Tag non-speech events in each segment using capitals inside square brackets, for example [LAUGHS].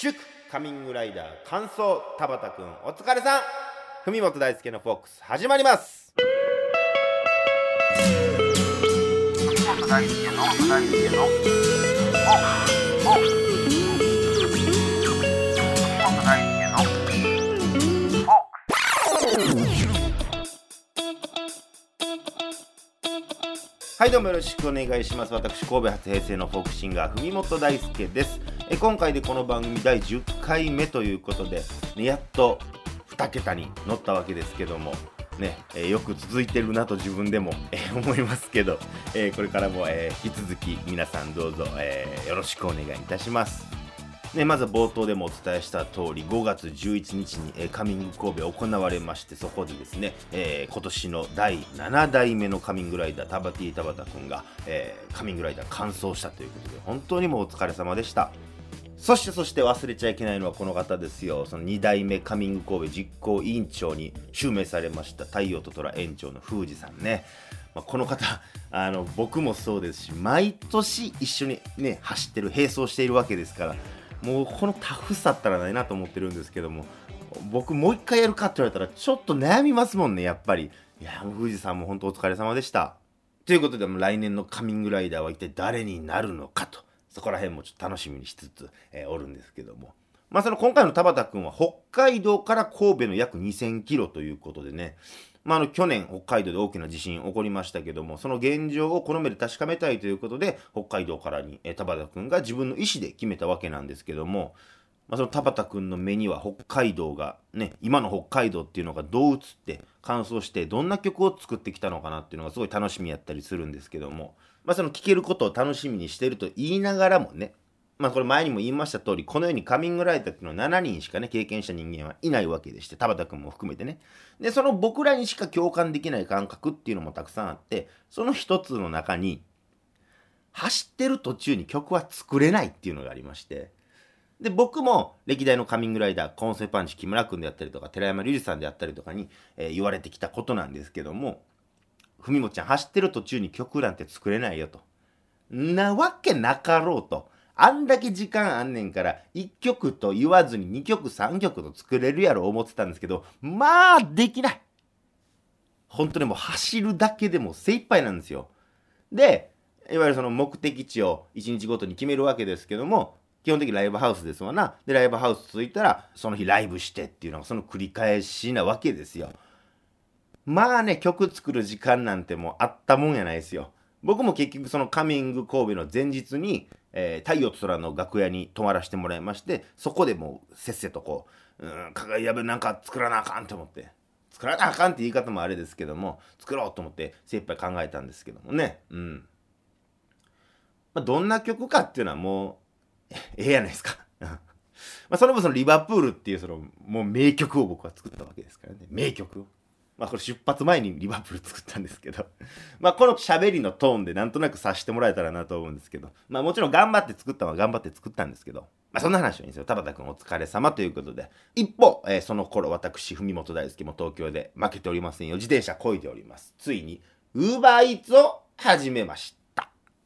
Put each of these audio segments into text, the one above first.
祝カミングライダー感想田畑くんお疲れさん。文本大輔のフォックス始まります。本大輔の大輔のフォックはいどうもよろしくお願いします。私神戸初平成のフォークシンガー文本大輔です。え今回でこの番組第10回目ということで、ね、やっと2桁に乗ったわけですけどもね、えーよく続いてるなと自分でも、えー思いますけど、えーこれからも、え引き続き皆さんどうぞ、えよろしくお願いいたします。ね、まず冒頭でもお伝えした通り5月11日に、えカミング神戸行われましてそこでですね、え今年の第7代目のカミングライダータバティ田畑君が、えカミングライダー完走したということで本当にもうお疲れ様でした。そしてそして忘れちゃいけないのはこの方ですよ。その2代目カミング神戸実行委員長に襲名されました。太陽と虎園長の宮司さんね、まあ、この方あの僕もそうですし毎年一緒にね走ってる並走しているわけですからもうこのタフさったらないなと思ってるんですけども僕もう一回やるかって言われたらちょっと悩みますもんねやっぱり。いやもう富士山も本当お疲れ様でした。ということで来年のカミングライダーは一体誰になるのかと。そこら辺もちょっと楽しみにしつつ、えーおるんですけども。まあその今回の田畑君は北海道から神戸の約2000キロということでね。まあ、あの去年、北海道で大きな地震起こりましたけども、その現状をこの目で確かめたいということで、北海道からに、えー田畑君が自分の意思で決めたわけなんですけども、まあ、その田畑君の目には北海道が、ね、今の北海道っていうのがどう映って、乾燥して、どんな曲を作ってきたのかなっていうのがすごい楽しみやったりするんですけども、まあ、その聴けることを楽しみにしてると言いながらもね、まあこれ前にも言いました通り、この世にカミングライダーっていうのは7人しかね、経験した人間はいないわけでして、田畑君も含めてね。で、その僕らにしか共感できない感覚っていうのもたくさんあって、その一つの中に、走ってる途中に曲は作れないっていうのがありまして、で、僕も歴代のカミングライダー、コンセパンチ木村君であったりとか、寺山隆二さんであったりとかに、えー言われてきたことなんですけども、ふみもちゃん走ってる途中に曲なんて作れないよと。なわけなかろうと。あんだけ時間あんねんから、1曲と言わずに2曲3曲と作れるやろ思ってたんですけど、まあ、できない。本当にもう走るだけでも精一杯なんですよ。で、いわゆるその目的地を1日ごとに決めるわけですけども、基本的にライブハウスですわな。で、ライブハウス着いたら、その日ライブしてっていうのがその繰り返しなわけですよ。まあね、曲作る時間なんてもうあったもんやないですよ。僕も結局そのカミング神戸の前日に、えー太陽と空の楽屋に泊まらせてもらいまして、そこでもうせっせとこう、うん、かがやべ、なんか作らなあかんと思って。作らなあかんって言い方もあれですけども、作ろうと思って精一杯考えたんですけどもね。うん。まあ、どんな曲かっていうのはもう、ええやないですか。[LAUGHS] まあその分そのリバプールっていうそのもう名曲を僕は作ったわけですからね。名曲を。まあこれ出発前にリバプール作ったんですけど。[LAUGHS] まあこの喋りのトーンでなんとなく察してもらえたらなと思うんですけど。まあもちろん頑張って作ったのは頑張って作ったんですけど。まあそんな話はいいんですよ。田畑君お疲れ様ということで。一方、えーその頃私、文本大輔も東京で負けておりませんよ。自転車こいでおります。ついに、ウーバーイーツを始めました。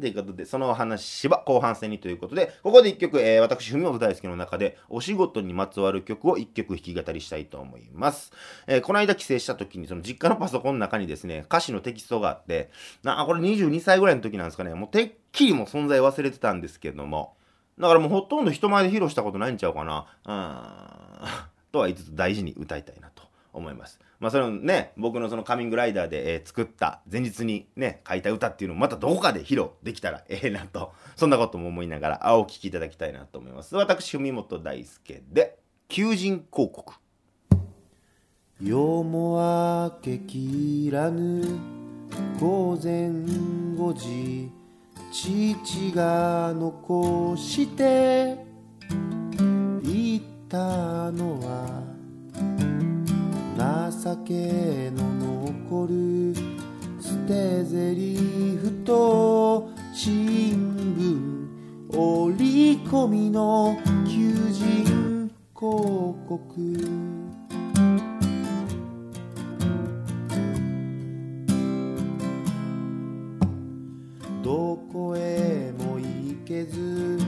ということで、そのお話は後半戦にということで、ここで一曲、えー私、文本大輔の中で、お仕事にまつわる曲を一曲弾き語りしたいと思います。えーこの間帰省した時に、その実家のパソコンの中にですね、歌詞のテキストがあって、なあ、これ22歳ぐらいの時なんですかね、もうてっきりも存在忘れてたんですけども、だからもうほとんど人前で披露したことないんちゃうかな。うーん。[LAUGHS] とは言いつつ大事に歌いたいな思います。まあそれをね、僕のそのカミングライダーで、えー作った前日にね、書いた歌っていうのをまたどこかで披露できたらええなと、そんなことも思いながら、あお聴きいただきたいなと思います。私、文本大輔で、求人広告。夜も明けきらぬ午前5時父が残して言ったのは酒の残る捨て台詞と新聞折り込みの求人広告。どこへも行けず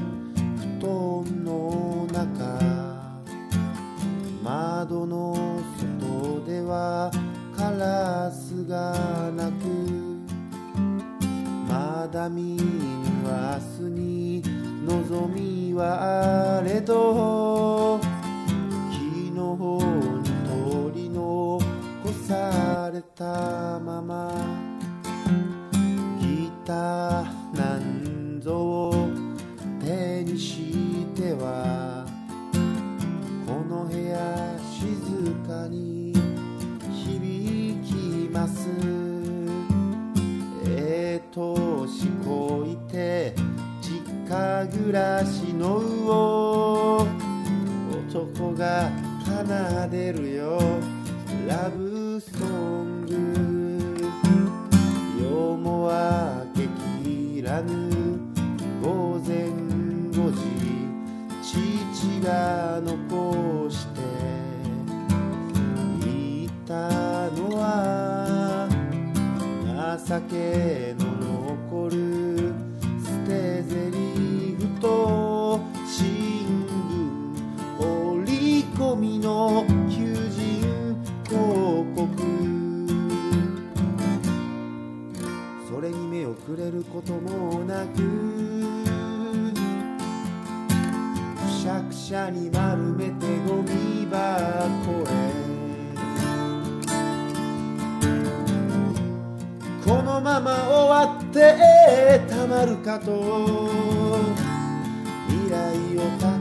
布団の中窓のはカラスが鳴くまだ見ぬ明日に望みはあれど昨日に通り残されたままギターが奏でるよ。ラブソング。夜も明けきらぬ。午前5時。父が残して。言ったのは情けのれに目をくれることもなくくしゃくしゃに丸めてゴミ箱へ。このまま終わってたまるかと未来を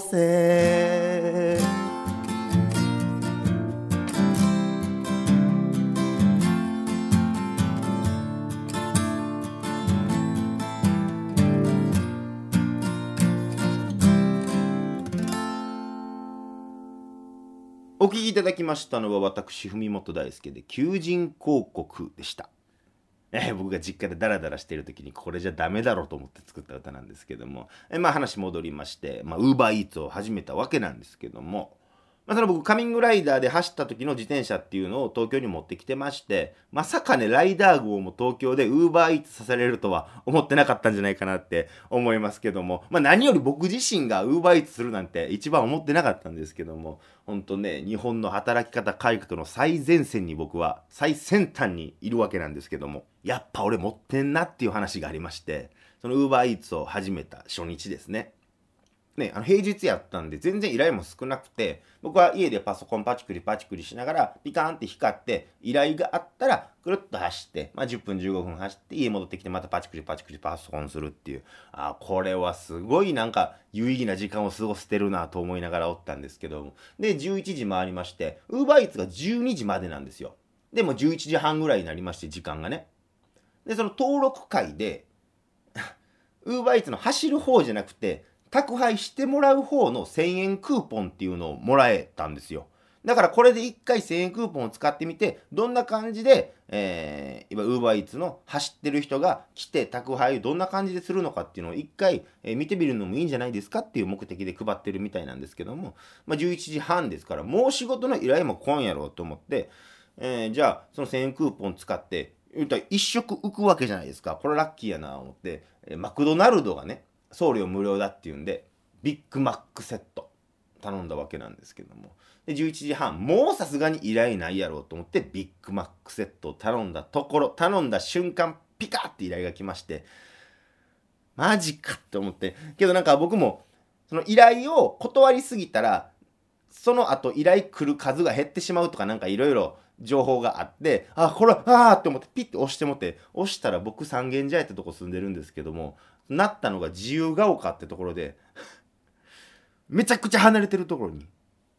せ。お聞きいただきましたのは私文本大輔で求人広告でした、えー僕が実家でダラダラしてる時にこれじゃダメだろうと思って作った歌なんですけども、えーまあ話戻りましてまあウーバーイーツを始めたわけなんですけども。まあ、その僕カミングライダーで走った時の自転車っていうのを東京に持ってきてましてまさかねライダー号も東京でウーバーイーツさせれるとは思ってなかったんじゃないかなって思いますけども、まあ、何より僕自身がウーバーイーツするなんて一番思ってなかったんですけども本当ね日本の働き方改革の最前線に僕は最先端にいるわけなんですけどもやっぱ俺持ってんなっていう話がありましてそのウーバーイーツを始めた初日ですね。ね、あの平日やったんで全然依頼も少なくて僕は家でパソコンパチクリパチクリしながらピカーンって光って依頼があったらくるっと走って、まあ、10分15分走って家戻ってきてまたパチクリパチクリパソコンするっていう。あこれはすごいなんか有意義な時間を過ごしてるなと思いながらおったんですけども。で11時回りましてウーバーイーツが12時までなんですよ。でも11時半ぐらいになりまして時間がね。でその登録会で [LAUGHS] ウーバーイーツの走る方じゃなくて宅配してもらう方の1000円クーポンっていうのをもらえたんですよ。だからこれで1回1000円クーポンを使ってみて、どんな感じで、えー、今、ウーバーイーツの走ってる人が来て宅配をどんな感じでするのかっていうのを1回、えー見てみるのもいいんじゃないですかっていう目的で配ってるみたいなんですけども、まあ、11時半ですから、もう仕事の依頼も来んやろうと思って、えーじゃあ、その1000円クーポン使って、言うたら一食浮くわけじゃないですか。これラッキーやなと思って、えーマクドナルドがね、送料無料だっていうんで、ビッグマックセット頼んだわけなんですけども。で、11時半、もうさすがに依頼ないやろうと思って、ビッグマックセットを頼んだところ、頼んだ瞬間、ピカって依頼が来まして、マジかって思って。けどなんか僕も、その依頼を断りすぎたら、その後依頼来る数が減ってしまうとかなんかいろいろ情報があって、あ、これ、あーって思ってピッて押してもって、押したら僕三軒茶屋ってとこ住んでるんですけども、なったのが自由が丘ってところで、[LAUGHS] めちゃくちゃ離れてるところに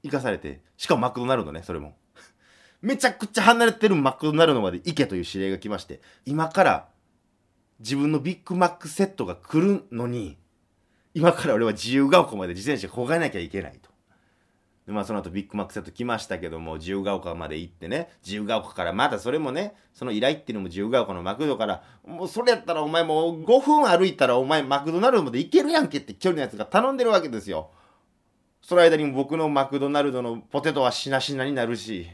行かされて、しかもマクドナルドね、それも。[LAUGHS] めちゃくちゃ離れてるマクドナルドまで行けという指令が来まして、今から自分のビッグマックセットが来るのに、今から俺は自由が丘まで自転車こがなきゃいけないと。でまあその後ビッグマックセット来ましたけども自由が丘まで行ってね自由が丘からまたそれもねその依頼っていうのも自由が丘のマクドからもうそれやったらお前もう5分歩いたらお前マクドナルドまで行けるやんけって距離のやつが頼んでるわけですよ。その間に僕のマクドナルドのポテトはしなしなになるし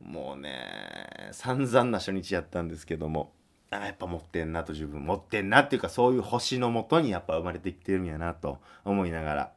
もうね散々な初日やったんですけどもあやっぱ持ってんなと自分持ってんなっていうかそういう星のもとにやっぱ生まれてきてるんやなと思いながら。